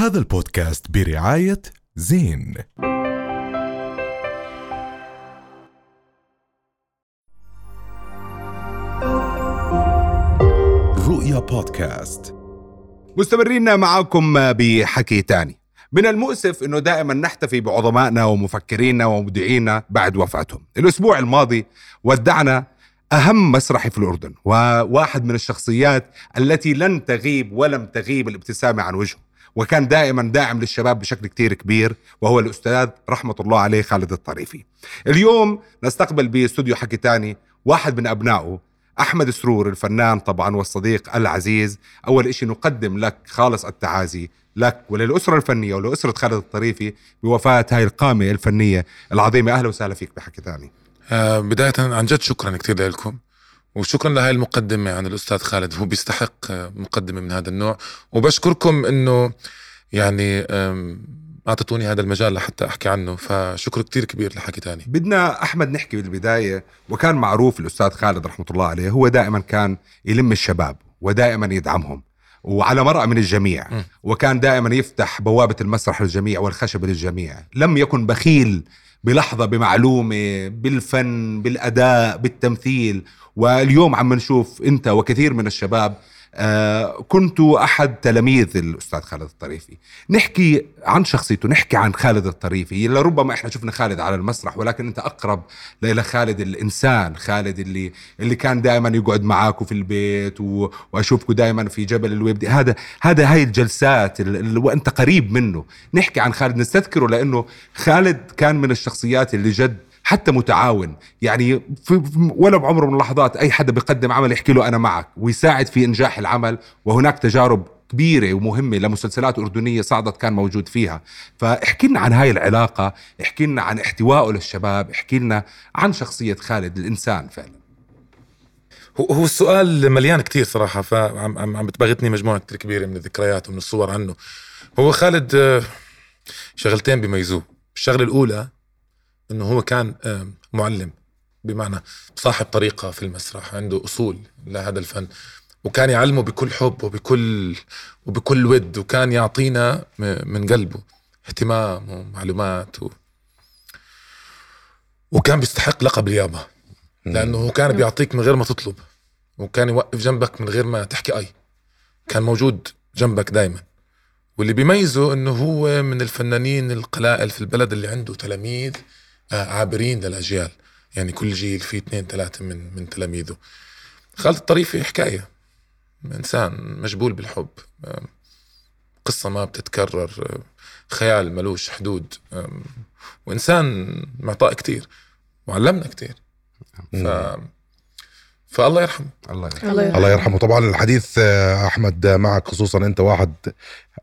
هذا البودكاست برعاية زين. رؤيا بودكاست. مستمرين معكم بحكي تاني. من المؤسف إنه دائما نحتفي بعظمائنا ومفكرينا ومبدعينا بعد وفاتهم. الأسبوع الماضي ودعنا أهم مسرحي في الأردن وواحد من الشخصيات التي لن تغيب ولم تغيب الابتسامة عن وجهه. وكان دائما داعم للشباب بشكل كتير كبير وهو الأستاذ رحمة الله عليه خالد الطريفي. اليوم نستقبل باستوديو حكي تاني واحد من أبنائه أحمد سرور الفنان طبعا والصديق العزيز. أول إشي نقدم لك خالص التعازي لك وللأسرة الفنية ولأسرة خالد الطريفي بوفاة هاي القامة الفنية العظيمة. أهلا وسهلا فيك بحكي تاني. آه بداية عن جد شكرا كثير لكم. وشكرا لهي المقدمة عن الأستاذ خالد. هو بيستحق آه، مقدمة من هذا النوع. وبشكركم أنه يعني أعطيتوني هذا المجال لحتى أحكي عنه. فشكر كتير كبير لحكي تاني. بدنا أحمد نحكي بالبداية. وكان معروف الأستاذ خالد رحمة الله عليه هو دائما كان يلم الشباب ودائما يدعمهم وعلى مرأى من الجميع. م. وكان دائما يفتح بوابة المسرح للجميع والخشب للجميع. لم يكن بخيل بلحظة بمعلومة بالفن بالأداء بالتمثيل. واليوم عم نشوف أنت وكثير من الشباب كنت أحد تلاميذ الأستاذ خالد الطريفي. نحكي عن شخصيته نحكي عن خالد الطريفي. لربما إحنا شفنا خالد على المسرح ولكن أنت أقرب إلى خالد الإنسان خالد اللي اللي كان دائما يقعد معاكم في البيت و... دائما في جبل الويب هذا هذا هاي الجلسات اللي وأنت قريب منه. نحكي عن خالد. نستذكره لأنه خالد كان من الشخصيات اللي جد حتى متعاون. يعني في ولا بعمره من اللحظات أي حدا بيقدم عمل يحكي له أنا معك ويساعد في إنجاح العمل وهناك تجارب كبيرة ومهمة لمسلسلات أردنية صعدت كان موجود فيها. فاحكي لنا عن هاي العلاقة احكي لنا عن احتوائه للشباب احكي لنا عن شخصية خالد الإنسان فعلا. هو السؤال مليان كتير صراحة فعم عم عم بتباغتني مجموعة كتير كبيرة من الذكريات ومن الصور عنه. هو خالد آه، شغلتين بيميزوه الشغلة الأولى إنه هو كان آه، معلم بمعنى صاحب طريقة في المسرح عنده أصول لهذا الفن وكان يعلمه بكل حب وبكل وبكل ود وكان يعطينا من قلبه اهتمام ومعلومات و وكان بيستحق لقب اليابا لأنه هو كان بيعطيك من غير ما تطلب وكان يوقف جنبك من غير ما تحكي أي كان موجود جنبك دائما واللي بيميزه إنه هو من الفنانين القلائل في البلد اللي عنده تلاميذ عابرين للأجيال. يعني كل جيل فيه اثنين ثلاثة من من تلاميذه. خالد الطريفي حكاية. إنسان مجبول بالحب. قصة ما بتتكرر. خيال ملوش حدود. وإنسان معطاء كتير. وعلمنا كتير. ف... فالله يرحمه. الله يرحمه. الله الله يرحمه. طبعا الحديث آه، أحمد آه، معك خصوصا أنت واحد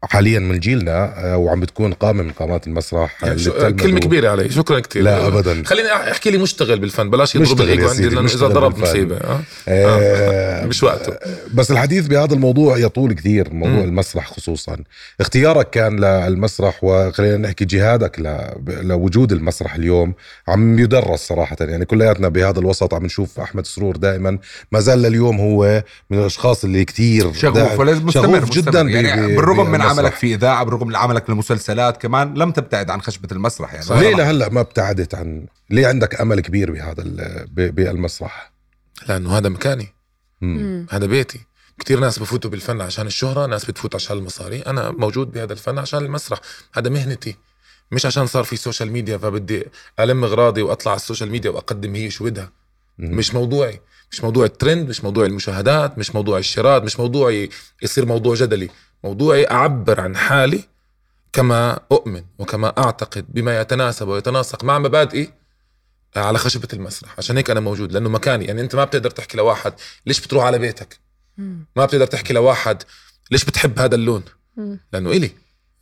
حاليا من جيلنا آه، وعم بتكون قامه من قامات المسرح يعني اللي كلمة كبيرة علي. شكرا كتير. لا ابدا. خليني أحكي لي مشتغل بالفن. بلاش يضرب الإيجو عندي سيدي، لأنه إذا ضرب بالفن. مصيبة آه. آه، مش وقته. بس الحديث بهذا الموضوع يطول كثير موضوع مم. المسرح خصوصا. اختيارك كان للمسرح وخلينا نحكي جهادك ل... لوجود المسرح اليوم عم يدرس صراحة. يعني كلياتنا بهذا الوسط عم نشوف أحمد سرور دائما ما زال لليوم هو من الأشخاص اللي كثير شغوف ولازم مستمر شغوف جدا جدا يعني بالرغم من. عملك في إذاعة بالرغم من عملك للمسلسلات كمان لم تبتعد عن خشبة المسرح يعني. ليه لهلأ ما ابتعدت عن ليه عندك أمل كبير بهذا ال... ب... بالمسرح؟ لأنه هذا مكاني. مم. هذا بيتي. كتير ناس بفوتوا بالفن عشان الشهرة ناس بتفوت عشان المصاري. أنا موجود بهذا الفن عشان المسرح. هذا مهنتي. مش عشان صار في social media فبدي ألم أغراضي وأطلع على ال social media وأقدم هي شو بدها. مش موضوعي. مش موضوع الترند مش موضوع المشاهدات مش موضوع الشراء مش موضوعي يصير موضوع جدلي. موضوعي أعبر عن حالي كما أؤمن وكما أعتقد بما يتناسب ويتناسق مع مبادئي على خشبة المسرح. عشان هيك أنا موجود لأنه مكاني. يعني أنت ما بتقدر تحكي لواحد ليش بتروح على بيتك؟ ما بتقدر تحكي لواحد ليش بتحب هذا اللون؟ مم. لأنه إلي.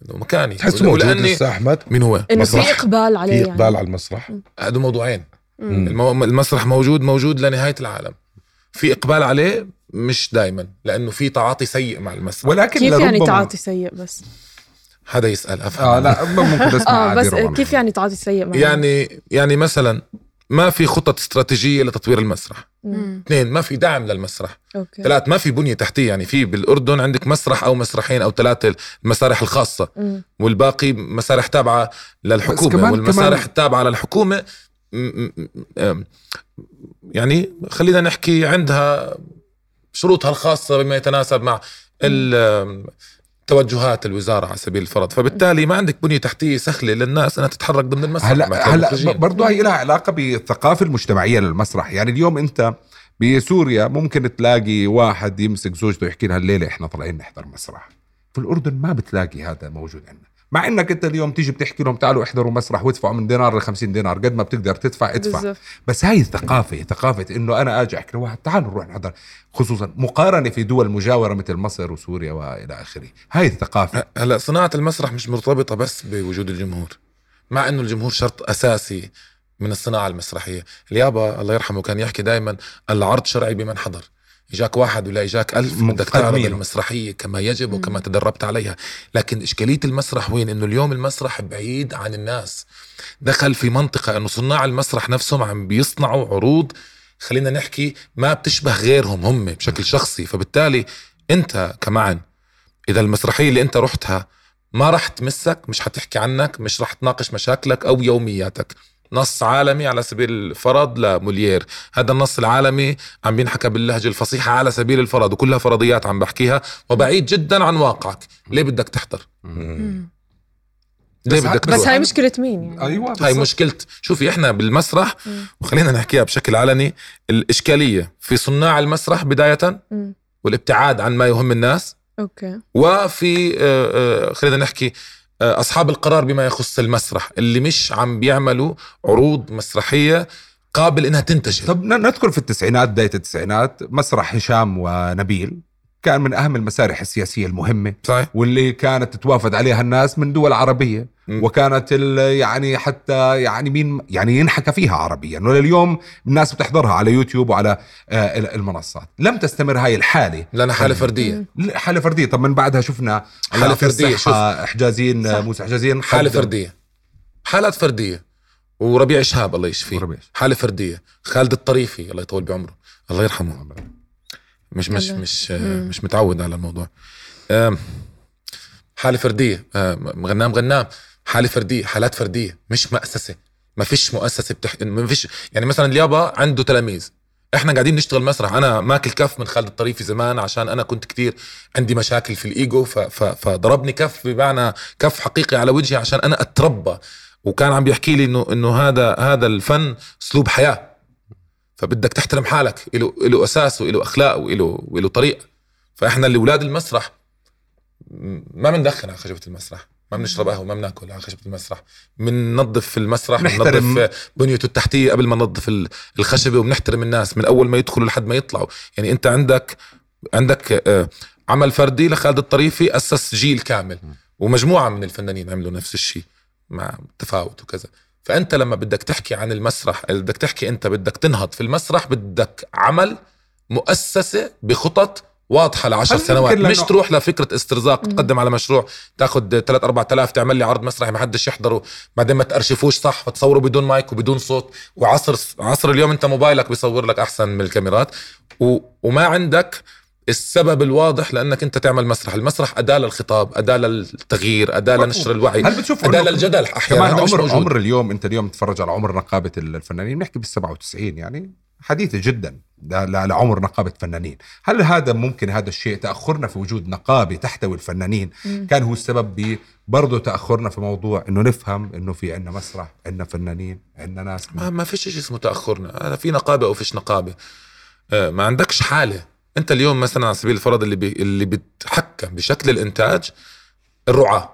انه مكاني. تحسه موجود ولاني لسه أحمد؟ مين هو؟ إنه في. إقبال عليه في إقبال يعني. على المسرح. هذا موضوعين. المو... المسرح موجود موجود لنهاية العالم. في إقبال عليه مش دائما لأنه في تعاطي سيء مع المسرح. ولكن كيف يعني تعاطي سيء بس؟ هذا يسأل أفهم. آه لا ممكن اسمع آه بس. كيف يعني تعاطي سيء معه؟ يعني يعني مثلا ما في خطط استراتيجية لتطوير المسرح. مم. اثنين ما في دعم للمسرح. أوكي. ثلاث ما في بنية تحتية. يعني في بالأردن عندك مسرح أو مسرحين أو ثلاثة المسارح الخاصة. مم. والباقي مسارح تابعة بس للحكومه كمان- والمسارح كمان- التابعة للحكومة يعني خلينا نحكي عندها شروطها الخاصة بما يتناسب مع توجهات الوزارة على سبيل الفرض. فبالتالي ما عندك بنية تحتية سهله للناس إنها تتحرك ضمن المسرح هلا هلا المخرجين. ب- برضو هي لها علاقة بالثقافة المجتمعية للمسرح. يعني اليوم أنت بسوريا ممكن تلاقي واحد يمسك زوجته يحكي لها الليلة إحنا طالعين نحضر مسرح. في الأردن ما بتلاقي هذا موجود عندنا. مع إنك أنت اليوم تيجي بتحكي لهم تعالوا احضروا مسرح وادفعوا من دينار ل 50 دينار قد ما بتقدر تدفع ادفع. بالضبط بس هاي الثقافة ثقافة إنه أنا آجي أحكي لواحد تعال نروح نحضر. خصوصا مقارنة في دول مجاورة مثل مصر وسوريا وإلى آخره. هاي الثقافة. هلأ صناعة المسرح مش مرتبطة بس بوجود الجمهور. مع إنه الجمهور شرط أساسي من الصناعة المسرحية. اليابا الله يرحمه كان يحكي دائما العرض شرعي بمن حضر. إجاك واحد ولا إجاك ألف بدك تعرض. المسرحيه كما يجب وكما تدربت عليها. لكن إشكالية المسرح وين؟ إنه اليوم المسرح بعيد عن الناس. دخل في منطقة إنه صناع المسرح نفسهم عم بيصنعوا عروض خلينا نحكي ما بتشبه غيرهم هم بشكل شخصي. فبالتالي أنت كمعن إذا المسرحية اللي أنت رحتها ما راح تمسك مش حتحكي عنك مش راح تناقش مشاكلك أو يومياتك. نص عالمي على سبيل الفرض لموليير هذا النص العالمي عم بينحكى باللهجة الفصيحة على سبيل الفرض وكلها فرضيات عم بحكيها وبعيد جدا عن واقعك ليه بدك تحضر. ليه بدك بس هاي مشكلة مين يعني أيوه هاي. مشكلة شوفي إحنا بالمسرح مم. وخلينا نحكيها بشكل علني الإشكالية في صناع المسرح بداية. والابتعاد عن ما يهم الناس أوكي وفي آه، آه، خلينا نحكي أصحاب القرار بما يخص المسرح اللي مش عم بيعملوا عروض مسرحية قابل إنها تنتشر طب ن- ندخل في التسعينات بداية التسعينات مسرح هشام ونبيل كان من أهم المسارح السياسية المهمة صحيح واللي كانت تتوافد عليها الناس من دول عربية مم. وكانت ال- يعني حتى يعني مين يعني ينحكى فيها عربيا. ولليوم الناس بتحضرها على يوتيوب وعلى آه، ال- المنصات. لم تستمر هاي الحالة. لنا حالة فردية. مم. حالة فردية. طب من بعدها شفنا فردية، الصحة، حجازين صح. موسى حجازين حالة فردية. حالات فردية. وربيع شهاب الله يشفيه. وربيع. حالة فردية. خالد الطريفي الله يطول بعمره. الله يرحمه. مش مش. مش مم. مش متعود على الموضوع. حالة فردية. غنام غنام. حالة فردية حالات فردية مش مؤسسة. ما فيش مؤسسة بتح... ما فيش يعني مثلا اليابا عنده تلاميذ. إحنا قاعدين نشتغل مسرح. أنا ماكل كف من خالد الطريفي زمان عشان أنا كنت كتير عندي مشاكل في الإيجو ف... ف... فضربني كف بمعنى كف حقيقي على وجهي عشان أنا أتربى. وكان عم بيحكي لي إنه إنه هذا هذا الفن أسلوب حياة. فبدك تحترم حالك. له له أساس وله أخلاق وله وله طريقة. فإحنا اللي أولاد المسرح. ما بندخن على خشبه المسرح. ما بنشرب قهوة ما بناكل على خشبه المسرح بننظف المسرح. بننظف بنيته التحتية قبل ما ننظف ال- الخشبة وبنحترم الناس من أول ما يدخلوا لحد ما يطلعوا. يعني أنت عندك عندك آه، عمل فردي لخالد الطريفي أسس جيل كامل ومجموعة من الفنانين عملوا نفس الشيء مع تفاوت وكذا. فأنت لما بدك تحكي عن المسرح بدك تحكي أنت بدك تنهض في المسرح بدك عمل مؤسسة بخطط واضحة لعشر هل سنوات. يمكن مش لأنه- تروح لفكرة استرزاق تقدم على مشروع تاخذ 3 4000 تعمل لي عرض مسرحي ما حدش يحضره بعدين ما تأرشفوش صح فتصوره بدون مايك وبدون صوت. وعصر عصر اليوم أنت موبايلك بيصور لك أحسن من الكاميرات. و... وما عندك السبب الواضح لأنك أنت تعمل مسرح، المسرح أداة للخطاب، أداة للتغيير، أداة لنشر الوعي، هل بتشوف أداة للجدل أحيانا؟ كمان عمر موجود. عمر اليوم أنت اليوم تتفرج على عمر نقابه الفنانين بنحكي بال 97 يعني حديثه جدا. لعمر نقابه فنانين، هل هذا ممكن هذا الشيء؟ تأخرنا في وجود نقابه تحتوي الفنانين. مم. كان هو السبب ب برضه تأخرنا في موضوع إنه نفهم إنه في عندنا مسرح، عندنا فنانين، عندنا ناس. ما, ما فيش شيء اسمه تأخرنا. أنا في نقابة أو فيش نقابة. آه، ما عندكش حالة. انت اليوم مثلا على سبيل الفرض اللي بي اللي بتحكم بشكل الإنتاج الرعاة.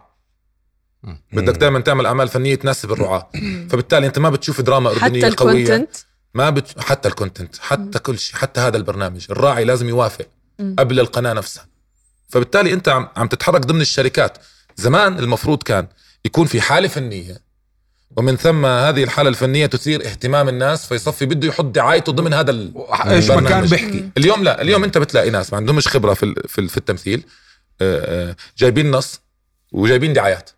بدك دائما تعمل أعمال فنية تناسب الرعاة. فبالتالي أنت ما بتشوف دراما أردنية حتى قوية. ال content؟ ما بت... حتى ال content حتى كل شيء حتى هذا البرنامج. الراعي لازم يوافق. قبل القناة نفسها. فبالتالي أنت عم, عم تتحرك ضمن الشركات. زمان المفروض كان يكون في حالة فنية ومن ثم هذه الحالة الفنية تثير اهتمام الناس فيصفي بده يحط دعايته ضمن هذا. إيش ما كان برنامج. بيحكي. اليوم لا اليوم انت بتلاقي ناس ما عندهمش خبرة في في, ال- في التمثيل آه، آه، جايبين نص وجايبين دعايات.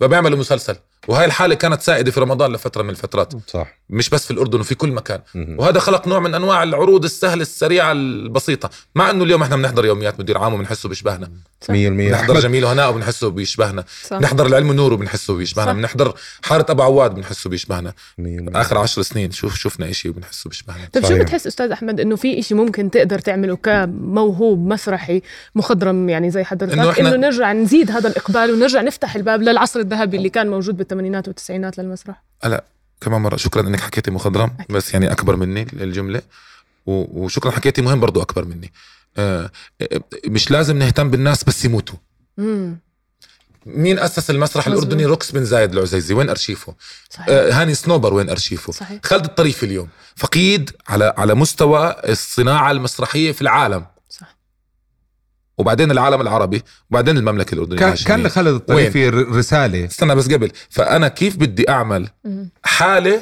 فبيعملوا مسلسل. وهاي الحالة كانت سائدة في رمضان لفترة من الفترات. صح. مش بس في الأردن وفي كل مكان. وهذا خلق نوع من أنواع العروض السهله السريعة البسيطة. مع إنه اليوم إحنا بنحضر يوميات مدير عام وبنحسه بيشبهنا. 100% بنحضر جميل وهناء وبنحسه بيشبهنا. بنحضر العلم والنور وبنحسه بيشبهنا. بنحضر حارة أبو عواد بنحسه بيشبهنا. 100%. آخر عشر سنين شوف شفنا إشي وبنحسه بيشبهنا. طيب شو. بتحس أستاذ أحمد إنه في إشي ممكن تقدر تعمله كموهوب مسرحي مخضرم يعني زي حضرتك؟ إنه إنه, إحنا- نرجع نزيد هذا الإقبال ونرجع نفتح الباب للعصر الذهبي اللي كان موجود بالثمانينات والتسعينات للمسرح؟ كمان مرة. شكرا إنك حكيتي مخضرم. بس يعني أكبر مني الجمله وشكرا حكيتي مهم برضو أكبر مني. آه، آه، مش لازم نهتم بالناس بس يموتوا. مين أسس المسرح مظبوط. الأردني؟ روكس بن زايد العزيزي. وين أرشيفه؟ صحيح. آه، هاني سنوبر وين أرشيفه؟ صحيح. خالد الطريفي اليوم. فقيد على على مستوى الصناعة المسرحية في العالم. وبعدين العالم العربي وبعدين المملكة الأردنية كان. كان لخالد الطريفي رسالة. استنى بس قبل. فأنا كيف بدي أعمل. حالة.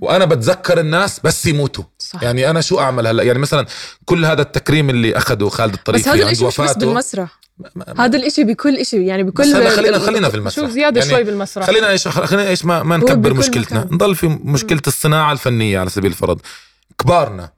وأنا بتذكر الناس بس يموتوا؟ صح. يعني أنا شو أعمل هلأ؟ يعني مثلا كل هذا التكريم اللي اخده خالد الطريفي بس هذا الإشي مش بس بالمسرح. هذا الإشي بكل إشي يعني بكل بس هلأ خلينا خلينا في المسرح. شو زيادة يعني شوي بالمسرح. خلينا إيش خلينا إيش ما, ما نكبر مشكلتنا. مكان. نضل في مشكلة الصناعة الفنية على سبيل الفرض. كبارنا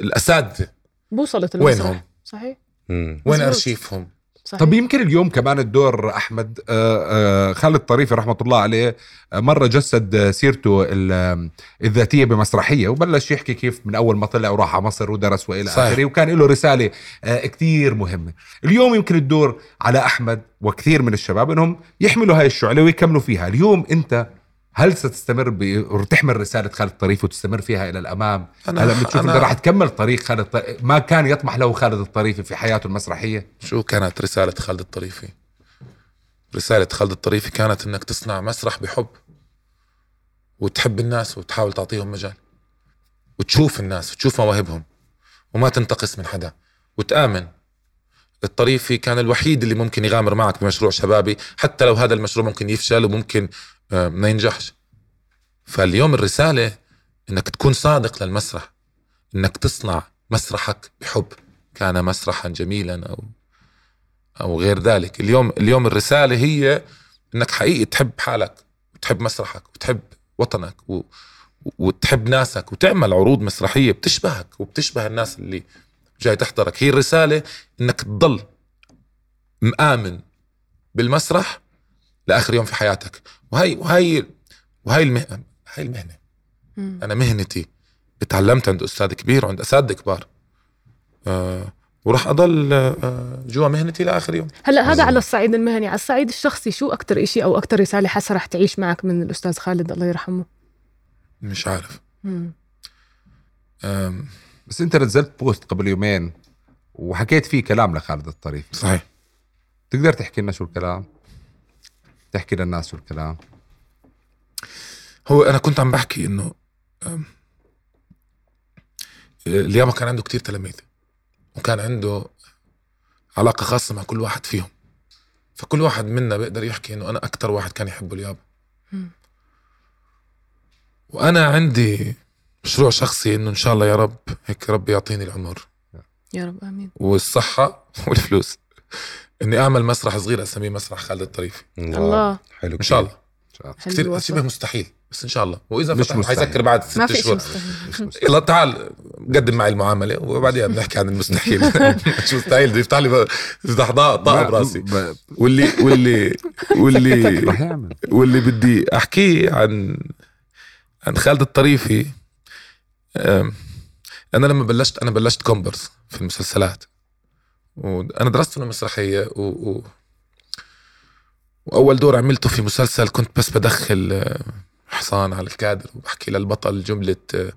الأساتذة. بوصلت المسرح. وينهم؟ صحيح. مم. وين. أرشيفهم صحيح طب يمكن اليوم كمان الدور أحمد آه، آه، خالد الطريفي رحمة الله عليه آه، مره جسد سيرته ال- الذاتية بمسرحية وبلش يحكي كيف من أول ما طلع وراح على مصر ودرس وإلى. آخره وكان له رسالة كتير مهمة اليوم يمكن الدور على أحمد وكثير من الشباب إنهم يحملوا هاي الشعلة ويكملوا فيها اليوم أنت هل ستستمر ب... تحمل رسالة خالد الطريفي وتستمر فيها إلى الأمام؟ أنا- هلا بتشوف أنت راح تكمل طريق خالد ما كان يطمح له خالد الطريفي في حياته المسرحية؟ شو كانت رسالة خالد الطريفي رسالة خالد الطريفي كانت إنك تصنع مسرح بحب وتحب الناس وتحاول تعطيهم مجال وتشوف الناس وتشوف مواهبهم وما تنتقص من حدا وتآمن الطريفي كان الوحيد اللي ممكن يغامر معك بمشروع شبابي حتى لو هذا المشروع ممكن يفشل وممكن ما ينجحش. فاليوم الرسالة إنك تكون صادق للمسرح إنك تصنع مسرحك بحب. كان مسرحا جميلا أو أو غير ذلك. اليوم اليوم الرسالة هي إنك حقيقي تحب حالك وتحب مسرحك وتحب وطنك و وتحب ناسك وتعمل عروض مسرحية بتشبهك وبتشبه الناس اللي جاي تحضرك. هي الرسالة إنك تضل مآمن بالمسرح لآخر يوم في حياتك. وهي وهي وهي المهنة هاي المهنة. مم. أنا مهنتي. اتعلمت عند أستاذ كبير وعند أساتذة كبار. آه وراح أضل آه جوا مهنتي لآخر يوم. هلا هذا على الصعيد المهني. على الصعيد الشخصي شو أكتر إشي أو أكتر رسالة حاسه رح تعيش معك من الأستاذ خالد؟ الله يرحمه. مش عارف. مم. آم. بس أنت نزلت بوست قبل يومين وحكيت فيه كلام لخالد الطريفي. صحيح. تقدر تحكي لنا شو الكلام؟ تحكي للناس شو الكلام؟ هو أنا كنت عم بحكي إنه آم، الياما كان عنده كتير تلاميذ وكان عنده علاقة خاصة مع كل واحد فيهم. فكل واحد منا بيقدر يحكي إنه أنا أكتر واحد كان يحبه اليابا. وأنا عندي مشروع شخصي إنه إن شاء الله يا رب هيك ربي يعطيني العمر. يا رب آمين. والصحة والفلوس. إني أعمل مسرح صغير أسميه مسرح خالد الطريفي. الله. حلو إن شاء الله. حلو كثير. شبه مستحيل بس إن شاء الله. وإذا مش فتح مستحيل. حيسكر بعد ست شهور. مستحيل. يلا تعال قدم معي المعاملة وبعدين بنحكي عن المستحيل. مش مستحيل. بده يفتح لي يفتح ضاء ضاء براسي. واللي واللي واللي واللي بدي احكيه عن عن خالد الطريفي أنا لما بلشت أنا بلشت كومبارس في المسلسلات. وأنا درست فنون مسرحية و... و... وأول دور عملته في مسلسل كنت بس بدخل آه، حصان على الكادر وبحكي للبطل جملة آه،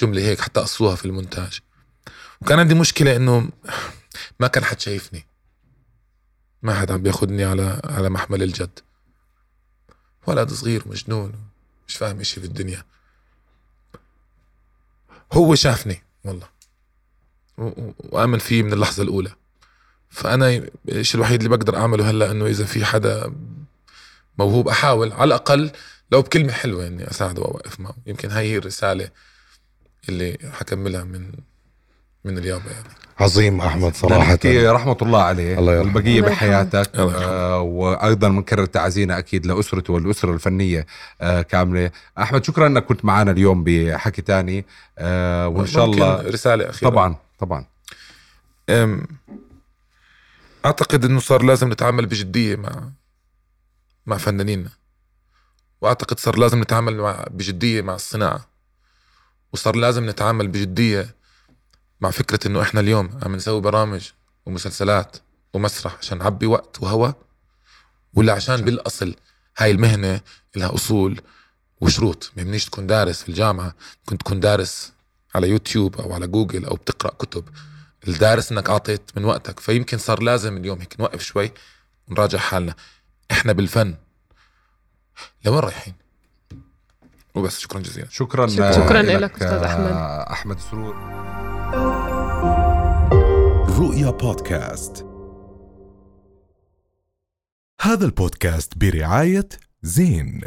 جملة هيك حتى قصوها في المونتاج. وكان عندي مشكلة إنه ما كان حد شايفني. ما حد عم بياخدني على على محمل الجد. ولد صغير مجنون مش فاهم إشي في الدنيا. هو شافني والله. وآمن فيه من اللحظة الأولى. فأنا الشيء الوحيد اللي بقدر أعمله هلأ إنه إذا في حدا موهوب أحاول على الأقل لو بكلمة حلوة إني أساعده وأوقف معه. يمكن هاي هي الرسالة اللي حكملها من من اليابا يعني. عظيم أحمد صراحة. نحكي رحمة الله عليه. الله يرحمه. يرحمه. بحياتك. الله يرحمه. آه وأيضا بنكرر تعزينا أكيد لأسرته والأسرة الفنية آه كاملة. أحمد شكرا أنك كنت معنا اليوم بحكي تاني. آه وإن شاء الله رسالة أخيرة. طبعا طبعا. أم، أعتقد إنه صار لازم نتعامل بجدية مع مع فنانيننا وأعتقد صار لازم نتعامل مع بجدية مع الصناعة. وصار لازم نتعامل بجدية مع فكرة إنه إحنا اليوم عم نسوي برامج ومسلسلات ومسرح عشان نعبي وقت وهوى ولا عشان بالأصل هاي المهنة لها أصول وشروط. ما يهمنيش تكون دارس في الجامعة كنت تكون دارس على يوتيوب أو على جوجل أو بتقرأ كتب. الدارس إنك عطيت من وقتك فيمكن صار لازم اليوم هيك نوقف شوي ونراجع حالنا. إحنا بالفن. لوين رايحين؟ وبس شكرا جزيلا. شكرا شكراً آه، لك أستاذ آه، أحمد. أحمد سرور. رؤيا بودكاست. هذا البودكاست برعاية زين.